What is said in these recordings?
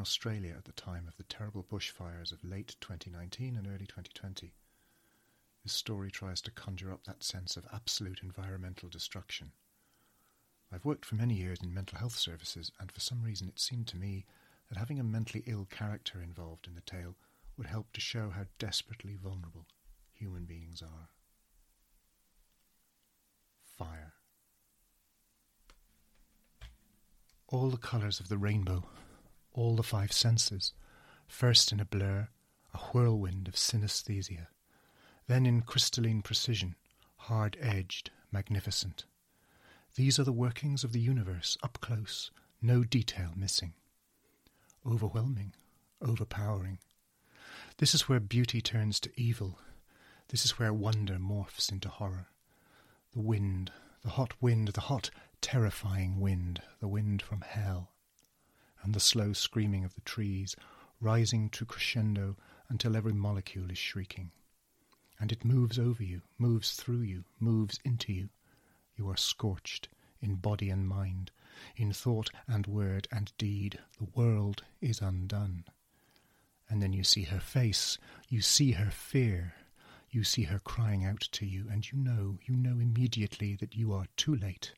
Australia at the time of the terrible bushfires of late 2019 and early 2020. This story tries to conjure up that sense of absolute environmental destruction. I've worked for many years in mental health services, and for some reason it seemed to me that having a mentally ill character involved in the tale would help to show how desperately vulnerable human beings are. Fire. All the colours of the rainbow, all the five senses, first in a blur, a whirlwind of synesthesia, then in crystalline precision, hard edged, magnificent. These are the workings of the universe, up close, no detail missing. Overwhelming, overpowering. This is where beauty turns to evil. This is where wonder morphs into horror. The wind, the hot wind, the hot, terrifying wind, the wind from hell. And the slow screaming of the trees, rising to crescendo until every molecule is shrieking. And it moves over you, moves through you, moves into you. You are scorched in body and mind, in thought and word and deed. The world is undone. And then you see her face, you see her fear, you see her crying out to you, and you know, you know immediately that you are too late,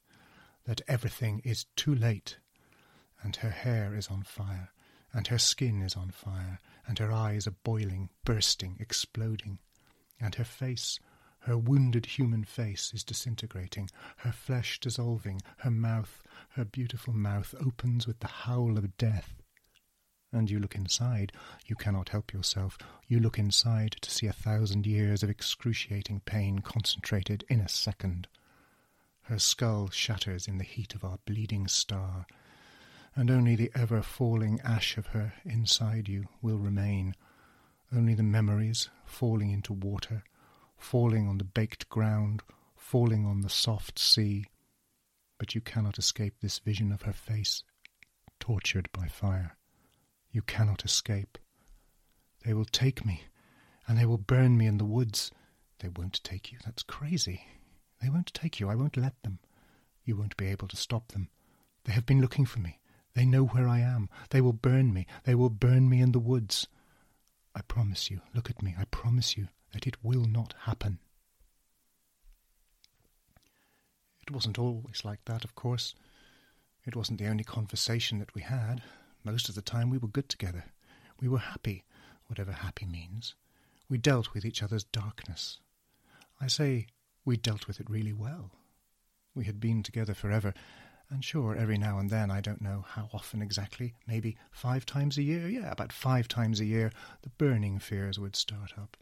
that everything is too late. And her hair is on fire, and her skin is on fire, and her eyes are boiling, bursting, exploding, and her face, her wounded human face is disintegrating, her flesh dissolving, her mouth, her beautiful mouth, opens with the howl of death. And you look inside, you cannot help yourself. You look inside to see a thousand years of excruciating pain concentrated in a second. Her skull shatters in the heat of our bleeding star, and only the ever falling ash of her inside you will remain, only the memories falling into water falling on the baked ground, falling on the soft sea. But you cannot escape this vision of her face, tortured by fire. You cannot escape. They will take me, and they will burn me in the woods. They won't take you. That's crazy. They won't take you. I won't let them. You won't be able to stop them. They have been looking for me. They know where I am. They will burn me. They will burn me in the woods. I promise you, look at me, I promise you, that it will not happen. It wasn't always like that, of course. It wasn't the only conversation that we had. Most of the time we were good together. We were happy, whatever happy means. We dealt with each other's darkness. I say we dealt with it really well. We had been together forever, and sure, every now and then, I don't know how often exactly, maybe five times a year, yeah, about five times a year, the burning fears would start up.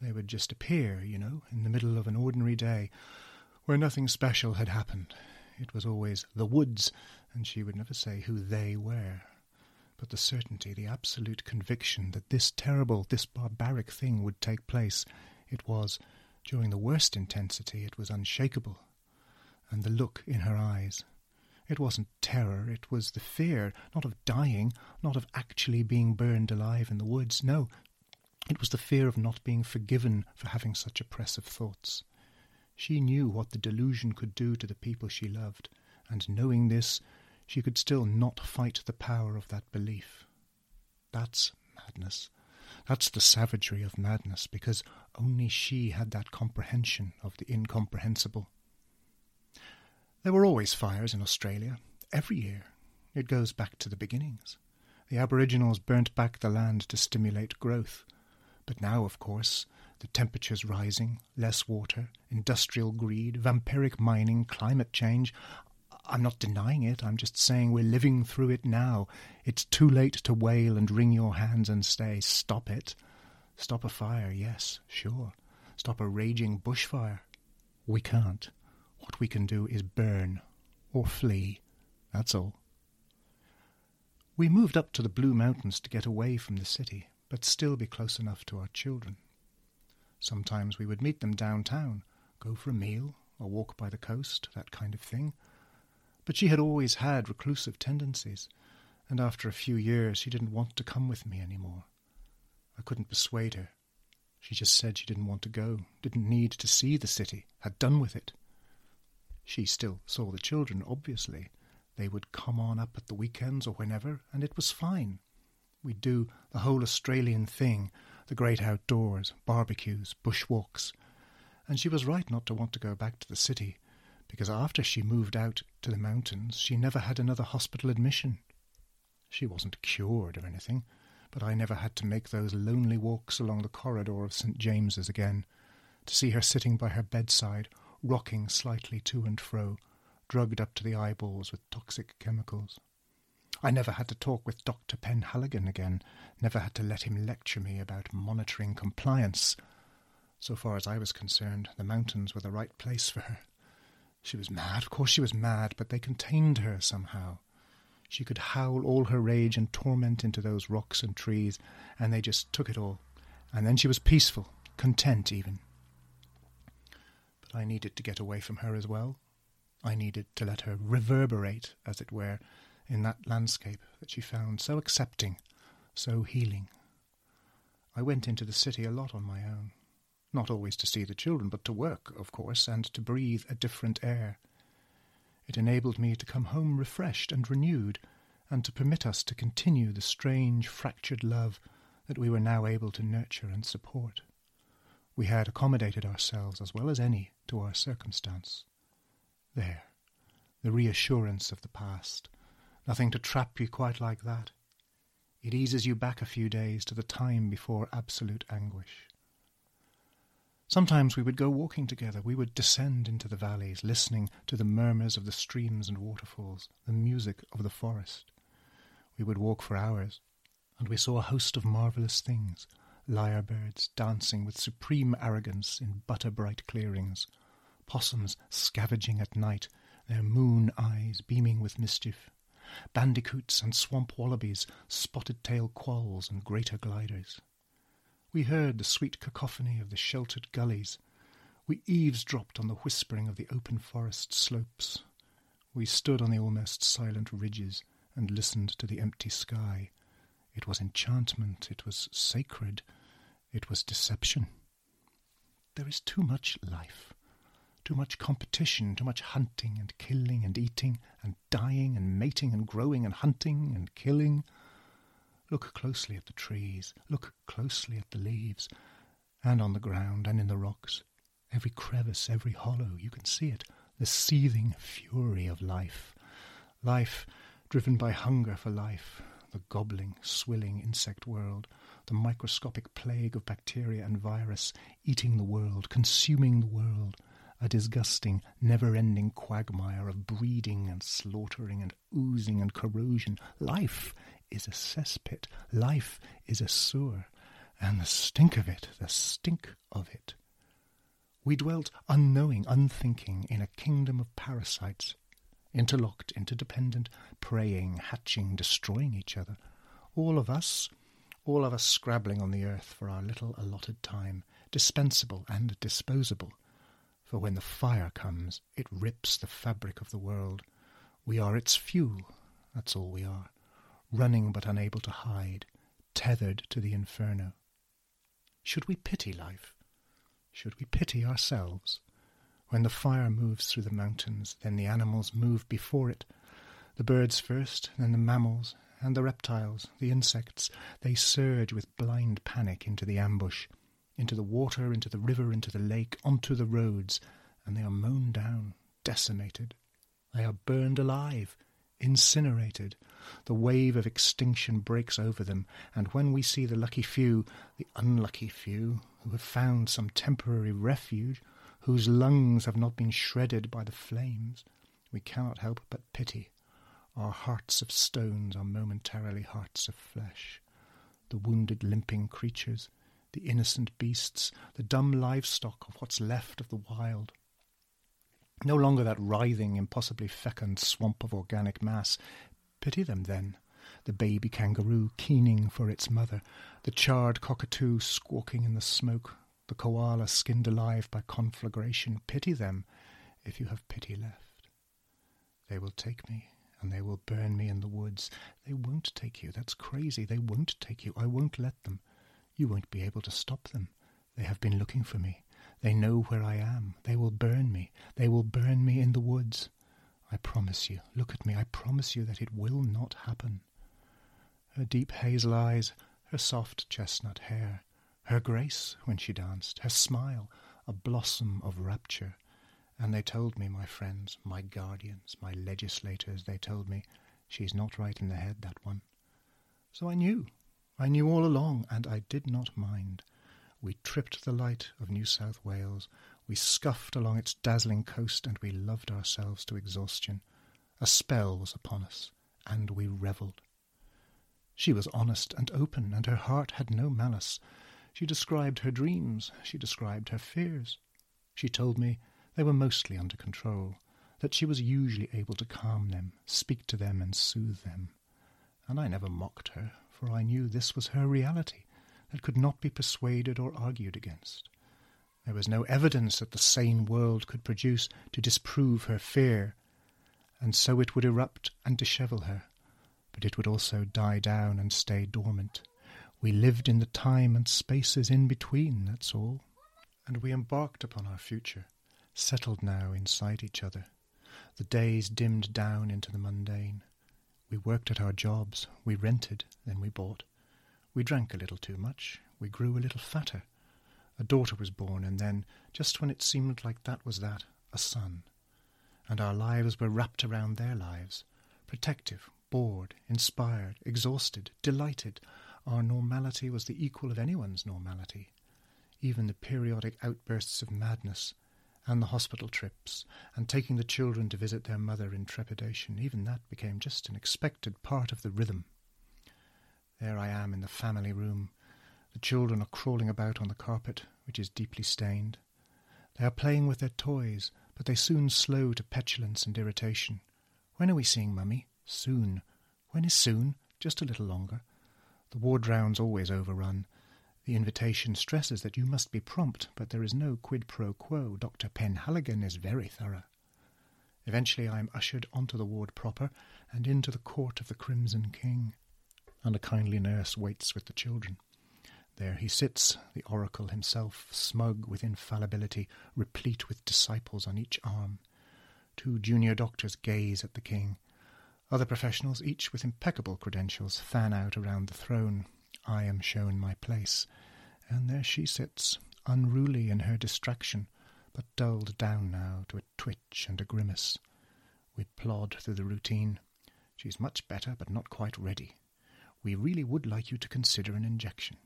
They would just appear, you know, in the middle of an ordinary day, where nothing special had happened. It was always the woods, and she would never say who they were. But the certainty, the absolute conviction that this terrible, this barbaric thing would take place, it was, during the worst intensity, it was unshakable. And the look in her eyes, it wasn't terror, it was the fear, not of dying, not of actually being burned alive in the woods. No, it was the fear of not being forgiven for having such oppressive thoughts. She knew what the delusion could do to the people she loved, and knowing this, she could still not fight the power of that belief. That's madness. That's the savagery of madness, because only she had that comprehension of the incomprehensible. There were always fires in Australia, every year. It goes back to the beginnings. The Aboriginals burnt back the land to stimulate growth. But now, of course, the temperature's rising, less water, industrial greed, vampiric mining, climate change. I'm not denying it, I'm just saying we're living through it now. It's too late to wail and wring your hands and say, Stop it. Stop a fire, yes, sure. Stop a raging bushfire. We can't. What we can do is burn or flee. That's all. We moved up to the Blue Mountains to get away from the city, but still be close enough to our children. Sometimes we would meet them downtown, go for a meal, or walk by the coast, that kind of thing. But she had always had reclusive tendencies, and after a few years she didn't want to come with me any more. I couldn't persuade her. She just said she didn't want to go, didn't need to see the city, had done with it. She still saw the children, obviously, They would come on up at the weekends or whenever, and it was fine. We'd do the whole Australian thing the great outdoors, barbecues, bushwalks. And she was right not to want to go back to the city, because after she moved out to the mountains, she never had another hospital admission. She wasn't cured or anything, but I never had to make those lonely walks along the corridor of St. James's again, to see her sitting by her bedside, rocking slightly to and fro, drugged up to the eyeballs with toxic chemicals. I never had to talk with Dr. Penhaligon again, never had to let him lecture me about monitoring compliance. So far as I was concerned, the mountains were the right place for her. She was mad, of course she was mad, but they contained her somehow. She could howl all her rage and torment into those rocks and trees, and they just took it all. And then she was peaceful, content even. I needed to get away from her as well. I needed to let her reverberate, as it were, in that landscape that she found so accepting, so healing. I went into the city a lot on my own, not always to see the children, but to work, of course, and to breathe a different air. It enabled me to come home refreshed and renewed, and to permit us to continue the strange, fractured love that we were now able to nurture and support. We had accommodated ourselves as well as any to our circumstance. There, the reassurance of the past, Nothing to trap you quite like that. It eases you back a few days to the time before absolute anguish. Sometimes we would go walking together. We would descend into the valleys, listening to the murmurs of the streams and waterfalls, the music of the forest. We would walk for hours, and we saw a host of marvellous things lyre birds dancing with supreme arrogance in butter bright clearings, possums scavenging at night, their moon eyes beaming with mischief, bandicoots and swamp wallabies, spotted-tail quolls and greater gliders. We heard the sweet cacophony of the sheltered gullies. We eavesdropped on the whispering of the open forest slopes. We stood on the almost silent ridges and listened to the empty sky. It was enchantment, it was sacred, it was deception. There is too much life. Too much competition, too much hunting and killing and eating and dying and mating and growing and hunting and killing. Look closely at the trees, look closely at the leaves, and on the ground and in the rocks. Every crevice, every hollow, you can see it, the seething fury of life. Life driven by hunger for life, the gobbling, swilling insect world, the microscopic plague of bacteria and virus eating the world, consuming the world, a disgusting, never ending quagmire of breeding and slaughtering and oozing and corrosion. Life is a cesspit, life is a sewer, and the stink of it, the stink of it. We dwelt unknowing, unthinking, in a kingdom of parasites, interlocked, interdependent, preying, hatching, destroying each other. All of us, all of us scrabbling on the earth for our little allotted time, dispensable and disposable, for when the fire comes, it rips the fabric of the world. We are its fuel, that's all we are, running but unable to hide, tethered to the inferno. Should we pity life? Should we pity ourselves? When the fire moves through the mountains, then the animals move before it. The birds first, then the mammals, and the reptiles, the insects. They surge with blind panic into the ambush into the water, into the river, into the lake, onto the roads, and they are mown down, decimated. They are burned alive, incinerated. The wave of extinction breaks over them, and when we see the lucky few, the unlucky few, who have found some temporary refuge, whose lungs have not been shredded by the flames, we cannot help but pity. Our hearts of stones are momentarily hearts of flesh. The wounded, limping creatures, the innocent beasts, the dumb livestock of what's left of the wild. No longer that writhing, impossibly fecund swamp of organic mass. Pity them, then. The baby kangaroo keening for its mother, the charred cockatoo squawking in the smoke, the koala skinned alive by conflagration. Pity them, if you have pity left. They will take me, and they will burn me in the woods. They won't take you. That's crazy. They won't take you. I won't let them. You won't be able to stop them. They have been looking for me. They know where I am. They will burn me. They will burn me in the woods. I promise you, look at me, I promise you that it will not happen. Her deep hazel eyes, her soft chestnut hair, her grace when she danced, her smile, a blossom of rapture. And they told me, my friends, my guardians, my legislators, they told me, she's not right in the head, that one. So I knew. I knew all along, and I did not mind. We tripped the light of New South Wales, we scuffed along its dazzling coast, and we loved ourselves to exhaustion. A spell was upon us, and we revelled. She was honest and open, and her heart had no malice. She described her dreams, she described her fears. She told me they were mostly under control, that she was usually able to calm them, speak to them, and soothe them. And I never mocked her, for I knew this was her reality, that could not be persuaded or argued against. There was no evidence that the sane world could produce to disprove her fear, and so it would erupt and dishevel her, but it would also die down and stay dormant. We lived in the time and spaces in between, that's all. And we embarked upon our future, settled now inside each other. The days dimmed down into the mundane. We worked at our jobs, we rented, then we bought. We drank a little too much, we grew a little fatter. A daughter was born, and then, just when it seemed like that was that, a son. And our lives were wrapped around their lives, protective, bored, inspired, exhausted, delighted. Our normality was the equal of anyone's normality. Even the periodic outbursts of madness, and the hospital trips, and taking the children to visit their mother in trepidation, even that became just an expected part of the rhythm. There I am in the family room. The children are crawling about on the carpet, which is deeply stained. They are playing with their toys, but they soon slow to petulance and irritation. When are we seeing Mummy? Soon. When is soon? Just a little longer. The ward round's always overrun, the invitation stresses that you must be prompt, but there is no quid pro quo. Dr. Penhaligon is very thorough. Eventually I am ushered onto the ward proper and into the court of the Crimson King, and a kindly nurse waits with the children. There he sits, the oracle himself, smug with infallibility, replete with disciples on each arm. Two junior doctors gaze at the king. Other professionals, each with impeccable credentials, fan out around the throne, I am shown my place, and there she sits, unruly in her distraction, but dulled down now to a twitch and a grimace. We plod through the routine. She's much better, but not quite ready. We really would like you to consider an injection.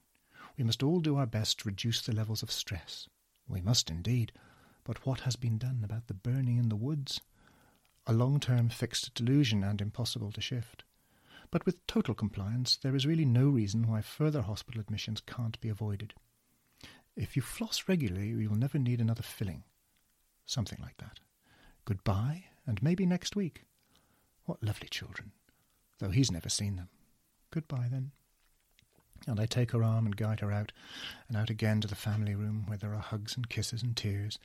We must all do our best to reduce the levels of stress. We must indeed. But what has been done about the burning in the woods? A long term fixed delusion and impossible to shift. But with total compliance, there is really no reason why further hospital admissions can't be avoided. If you floss regularly, you will never need another filling. Something like that. Goodbye, and maybe next week. What lovely children, though he's never seen them. Goodbye, then. And I take her arm and guide her out, and out again to the family room, where there are hugs and kisses and tears.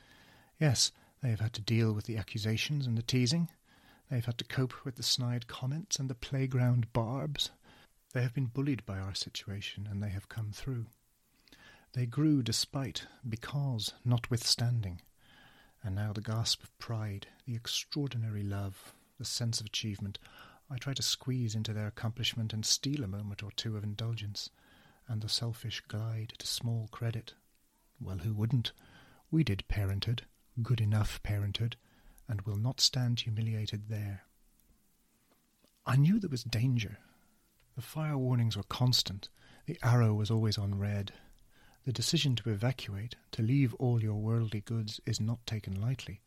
Yes, they have had to deal with the accusations and the teasing. They've had to cope with the snide comments and the playground barbs. They have been bullied by our situation, and they have come through. They grew despite, because, notwithstanding. And now the gasp of pride, the extraordinary love, the sense of achievement, I try to squeeze into their accomplishment and steal a moment or two of indulgence, and the selfish glide to small credit. Well, who wouldn't? We did parenthood, good enough parenthood, and will not stand humiliated there. I knew there was danger. The fire warnings were constant. The arrow was always on red. The decision to evacuate, to leave all your worldly goods, is not taken lightly.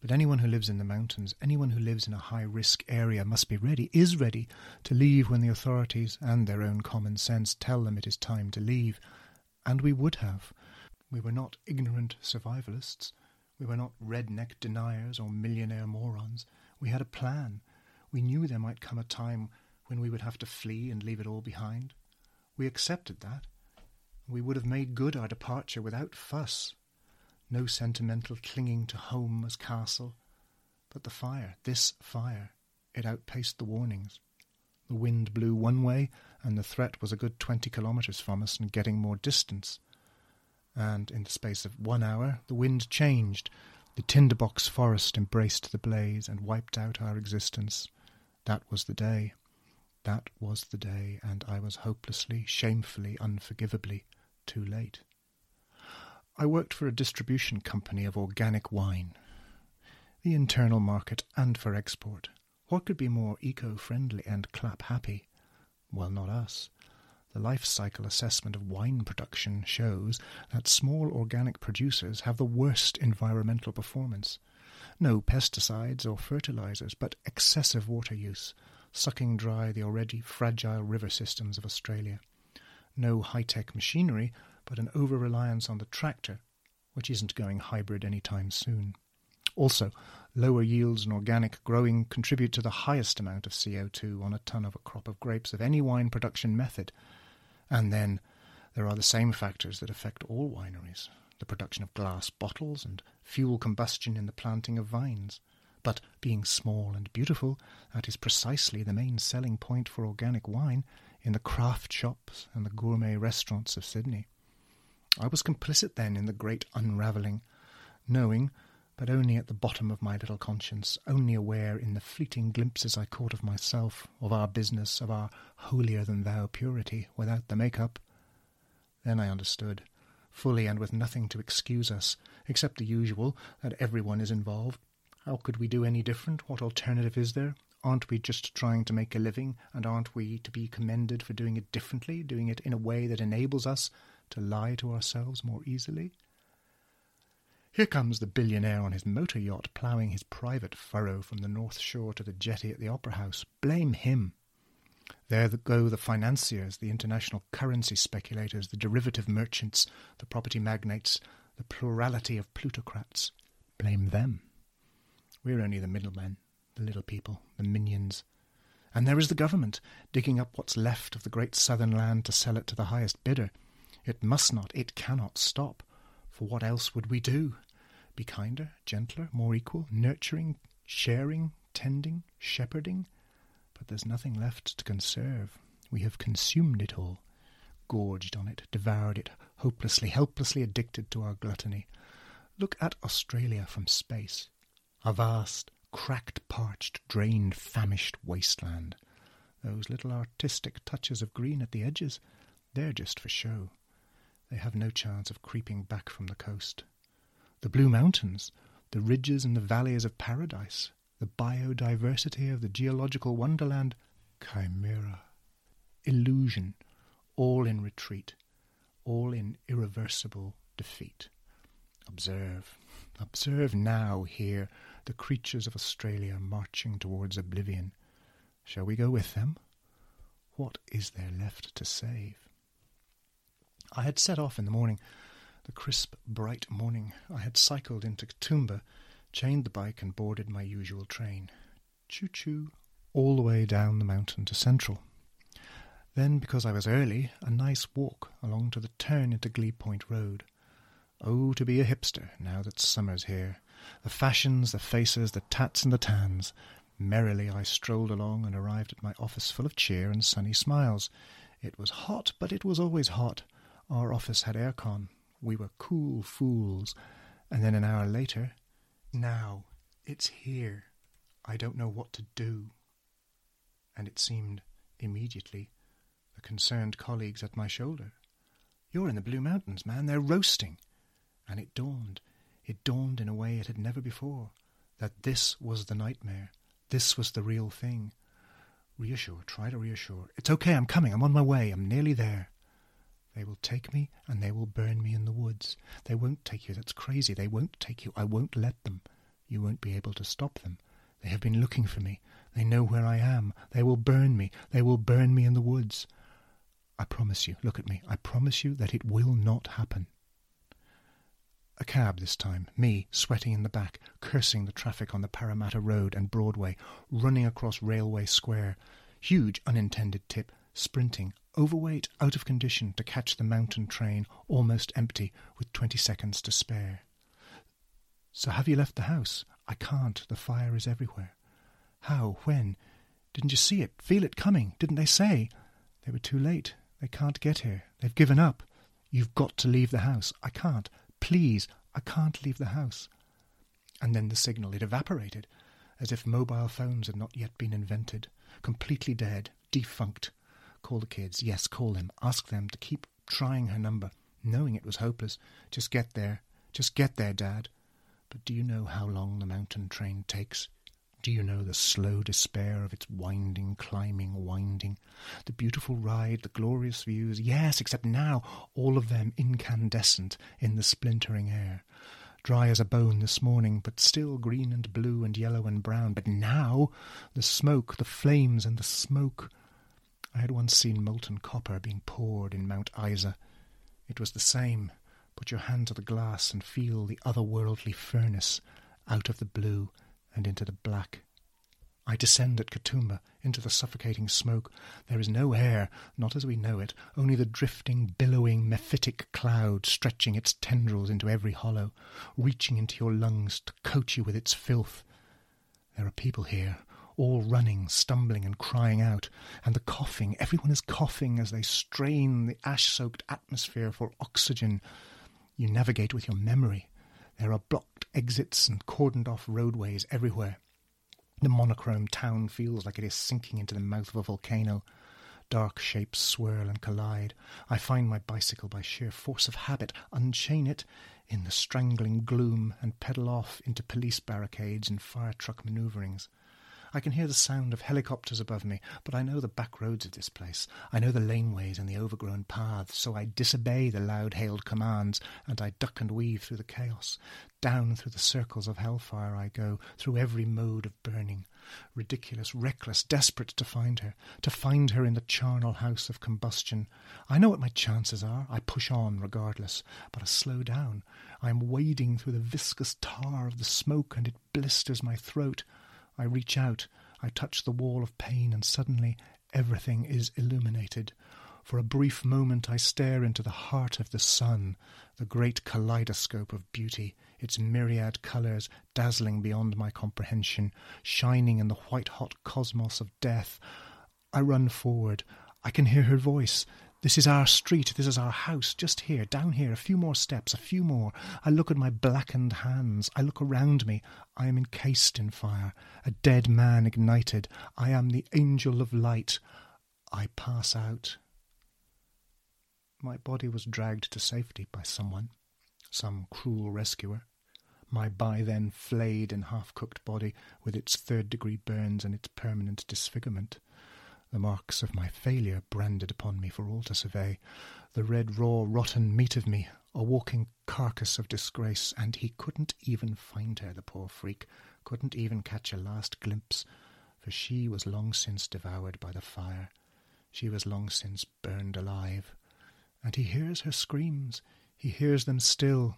But anyone who lives in the mountains, anyone who lives in a high risk area, must be ready, is ready, to leave when the authorities and their own common sense tell them it is time to leave. And we would have. We were not ignorant survivalists. We were not redneck deniers or millionaire morons. We had a plan. We knew there might come a time when we would have to flee and leave it all behind. We accepted that. We would have made good our departure without fuss. No sentimental clinging to home as castle. But the fire, this fire, it outpaced the warnings. The wind blew one way, and the threat was a good twenty kilometres from us and getting more distance and in the space of one hour the wind changed. The tinderbox forest embraced the blaze and wiped out our existence. That was the day. That was the day, and I was hopelessly, shamefully, unforgivably too late. I worked for a distribution company of organic wine. The internal market and for export. What could be more eco-friendly and clap-happy? Well, not us. The life cycle assessment of wine production shows that small organic producers have the worst environmental performance. No pesticides or fertilizers, but excessive water use, sucking dry the already fragile river systems of Australia. No high-tech machinery, but an over-reliance on the tractor, which isn't going hybrid any time soon. Also, lower yields in organic growing contribute to the highest amount of CO2 on a ton of a crop of grapes of any wine production method. And then there are the same factors that affect all wineries the production of glass bottles and fuel combustion in the planting of vines. But being small and beautiful, that is precisely the main selling point for organic wine in the craft shops and the gourmet restaurants of Sydney. I was complicit then in the great unravelling, knowing, but only at the bottom of my little conscience, only aware in the fleeting glimpses I caught of myself, of our business, of our holier-than-thou purity, without the make-up. Then I understood, fully and with nothing to excuse us, except the usual, that everyone is involved, how could we do any different? What alternative is there? Aren't we just trying to make a living, and aren't we to be commended for doing it differently, doing it in a way that enables us to lie to ourselves more easily? Here comes the billionaire on his motor yacht ploughing his private furrow from the North Shore to the jetty at the Opera House. Blame him. There go the financiers, the international currency speculators, the derivative merchants, the property magnates, the plurality of plutocrats. Blame them. We're only the middlemen, the little people, the minions. And there is the government, digging up what's left of the great southern land to sell it to the highest bidder. It must not, it cannot stop. For what else would we do? Be kinder, gentler, more equal, nurturing, sharing, tending, shepherding? But there's nothing left to conserve. We have consumed it all, gorged on it, devoured it, hopelessly, helplessly addicted to our gluttony. Look at Australia from space a vast, cracked, parched, drained, famished wasteland. Those little artistic touches of green at the edges, they're just for show. They have no chance of creeping back from the coast. The Blue Mountains, the ridges and the valleys of paradise, the biodiversity of the geological wonderland, chimera, illusion, all in retreat, all in irreversible defeat. Observe, observe now here the creatures of Australia marching towards oblivion. Shall we go with them? What is there left to save? I had set off in the morning, the crisp, bright morning. I had cycled into Katoomba, chained the bike, and boarded my usual train. Choo choo, all the way down the mountain to Central. Then, because I was early, a nice walk along to the turn into Glebe Point Road. Oh, to be a hipster, now that summer's here. The fashions, the faces, the tats and the tans. Merrily I strolled along and arrived at my office full of cheer and sunny smiles. It was hot, but it was always hot. Our office had aircon. We were cool fools. And then an hour later, now, it's here. I don't know what to do. And it seemed, immediately, the concerned colleagues at my shoulder. You're in the Blue Mountains, man. They're roasting. And it dawned. It dawned in a way it had never before, that this was the nightmare. This was the real thing. Reassure, try to reassure. It's okay, I'm coming, I'm on my way, I'm nearly there. They will take me and they will burn me in the woods. They won't take you, that's crazy. They won't take you. I won't let them. You won't be able to stop them. They have been looking for me. They know where I am. They will burn me. They will burn me in the woods. I promise you, look at me, I promise you that it will not happen. A cab this time, me, sweating in the back, cursing the traffic on the Parramatta Road and Broadway, running across Railway Square. Huge unintended tip, sprinting, overweight, out of condition to catch the mountain train, almost empty, with twenty seconds to spare. So have you left the house? I can't. The fire is everywhere. How? When? Didn't you see it? Feel it coming? Didn't they say? They were too late. They can't get here. They've given up. You've got to leave the house. I can't. Please, I can't leave the house. And then the signal, it evaporated, as if mobile phones had not yet been invented. Completely dead, defunct. Call the kids. Yes, call them. Ask them to keep trying her number, knowing it was hopeless. Just get there. Just get there, Dad. But do you know how long the mountain train takes? Do you know the slow despair of its winding, climbing, winding? The beautiful ride, the glorious views, yes, except now, all of them incandescent in the splintering air. Dry as a bone this morning, but still green and blue and yellow and brown. But now, the smoke, the flames and the smoke. I had once seen molten copper being poured in Mount Isa. It was the same. Put your hand to the glass and feel the otherworldly furnace out of the blue and into the black. I descend at Katoomba into the suffocating smoke. There is no air, not as we know it, only the drifting, billowing, mephitic cloud stretching its tendrils into every hollow, reaching into your lungs to coat you with its filth. There are people here, all running, stumbling, and crying out, and the coughing. Everyone is coughing as they strain the ash soaked atmosphere for oxygen. You navigate with your memory. There are blocked exits and cordoned off roadways everywhere. The monochrome town feels like it is sinking into the mouth of a volcano. Dark shapes swirl and collide. I find my bicycle by sheer force of habit, unchain it in the strangling gloom, and pedal off into police barricades and fire truck manoeuvrings. I can hear the sound of helicopters above me, but I know the back roads of this place. I know the laneways and the overgrown paths, so I disobey the loud hailed commands, and I duck and weave through the chaos. Down through the circles of hellfire I go, through every mode of burning. Ridiculous, reckless, desperate to find her, to find her in the charnel house of combustion. I know what my chances are. I push on regardless, but I slow down. I am wading through the viscous tar of the smoke, and it blisters my throat. I reach out, I touch the wall of pain, and suddenly everything is illuminated. For a brief moment I stare into the heart of the sun, the great kaleidoscope of beauty, its myriad colours dazzling beyond my comprehension, shining in the white hot cosmos of death. I run forward. I can hear her voice. This is our street, this is our house, just here, down here, a few more steps, a few more. I look at my blackened hands, I look around me. I am encased in fire, a dead man ignited. I am the angel of light. I pass out. My body was dragged to safety by someone, some cruel rescuer. My by then flayed and half cooked body, with its third degree burns and its permanent disfigurement the marks of my failure branded upon me for all to survey, the red, raw, rotten meat of me, a walking carcass of disgrace, and he couldn't even find her, the poor freak, couldn't even catch a last glimpse, for she was long since devoured by the fire, she was long since burned alive. And he hears her screams, he hears them still.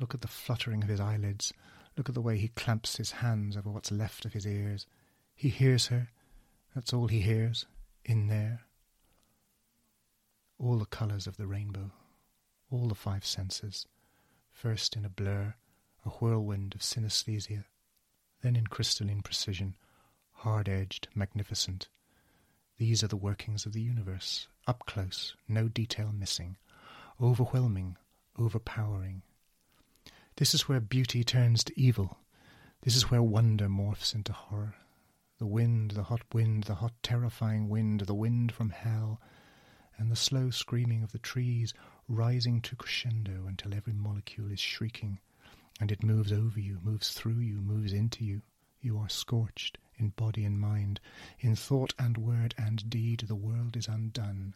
Look at the fluttering of his eyelids, look at the way he clamps his hands over what's left of his ears. He hears her, that's all he hears, in there. All the colours of the rainbow, all the five senses, first in a blur, a whirlwind of synesthesia, then in crystalline precision, hard edged, magnificent. These are the workings of the universe, up close, no detail missing, overwhelming, overpowering. This is where beauty turns to evil. This is where wonder morphs into horror. The wind, the hot wind, the hot terrifying wind, the wind from hell, and the slow screaming of the trees rising to crescendo until every molecule is shrieking, and it moves over you, moves through you, moves into you. You are scorched in body and mind, in thought and word and deed, the world is undone.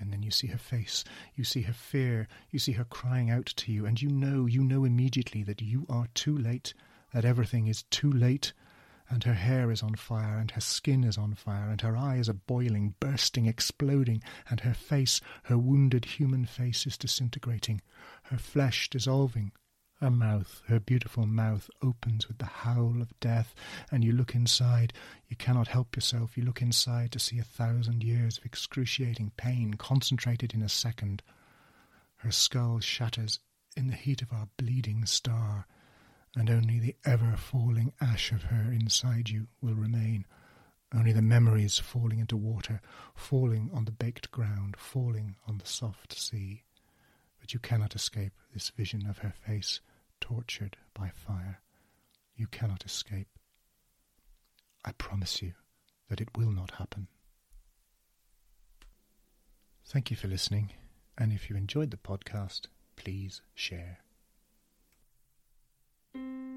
And then you see her face, you see her fear, you see her crying out to you, and you know, you know immediately that you are too late, that everything is too late, and her hair is on fire, and her skin is on fire, and her eyes are boiling, bursting, exploding, and her face, her wounded human face, is disintegrating, her flesh dissolving. Her mouth, her beautiful mouth, opens with the howl of death, and you look inside. You cannot help yourself. You look inside to see a thousand years of excruciating pain concentrated in a second. Her skull shatters in the heat of our bleeding star and only the ever falling ash of her inside you will remain. Only the memories falling into water, falling on the baked ground, falling on the soft sea. But you cannot escape this vision of her face, tortured by fire. you cannot escape. I promise you that it will not happen. Thank you for listening, and if you enjoyed the podcast, please share thank you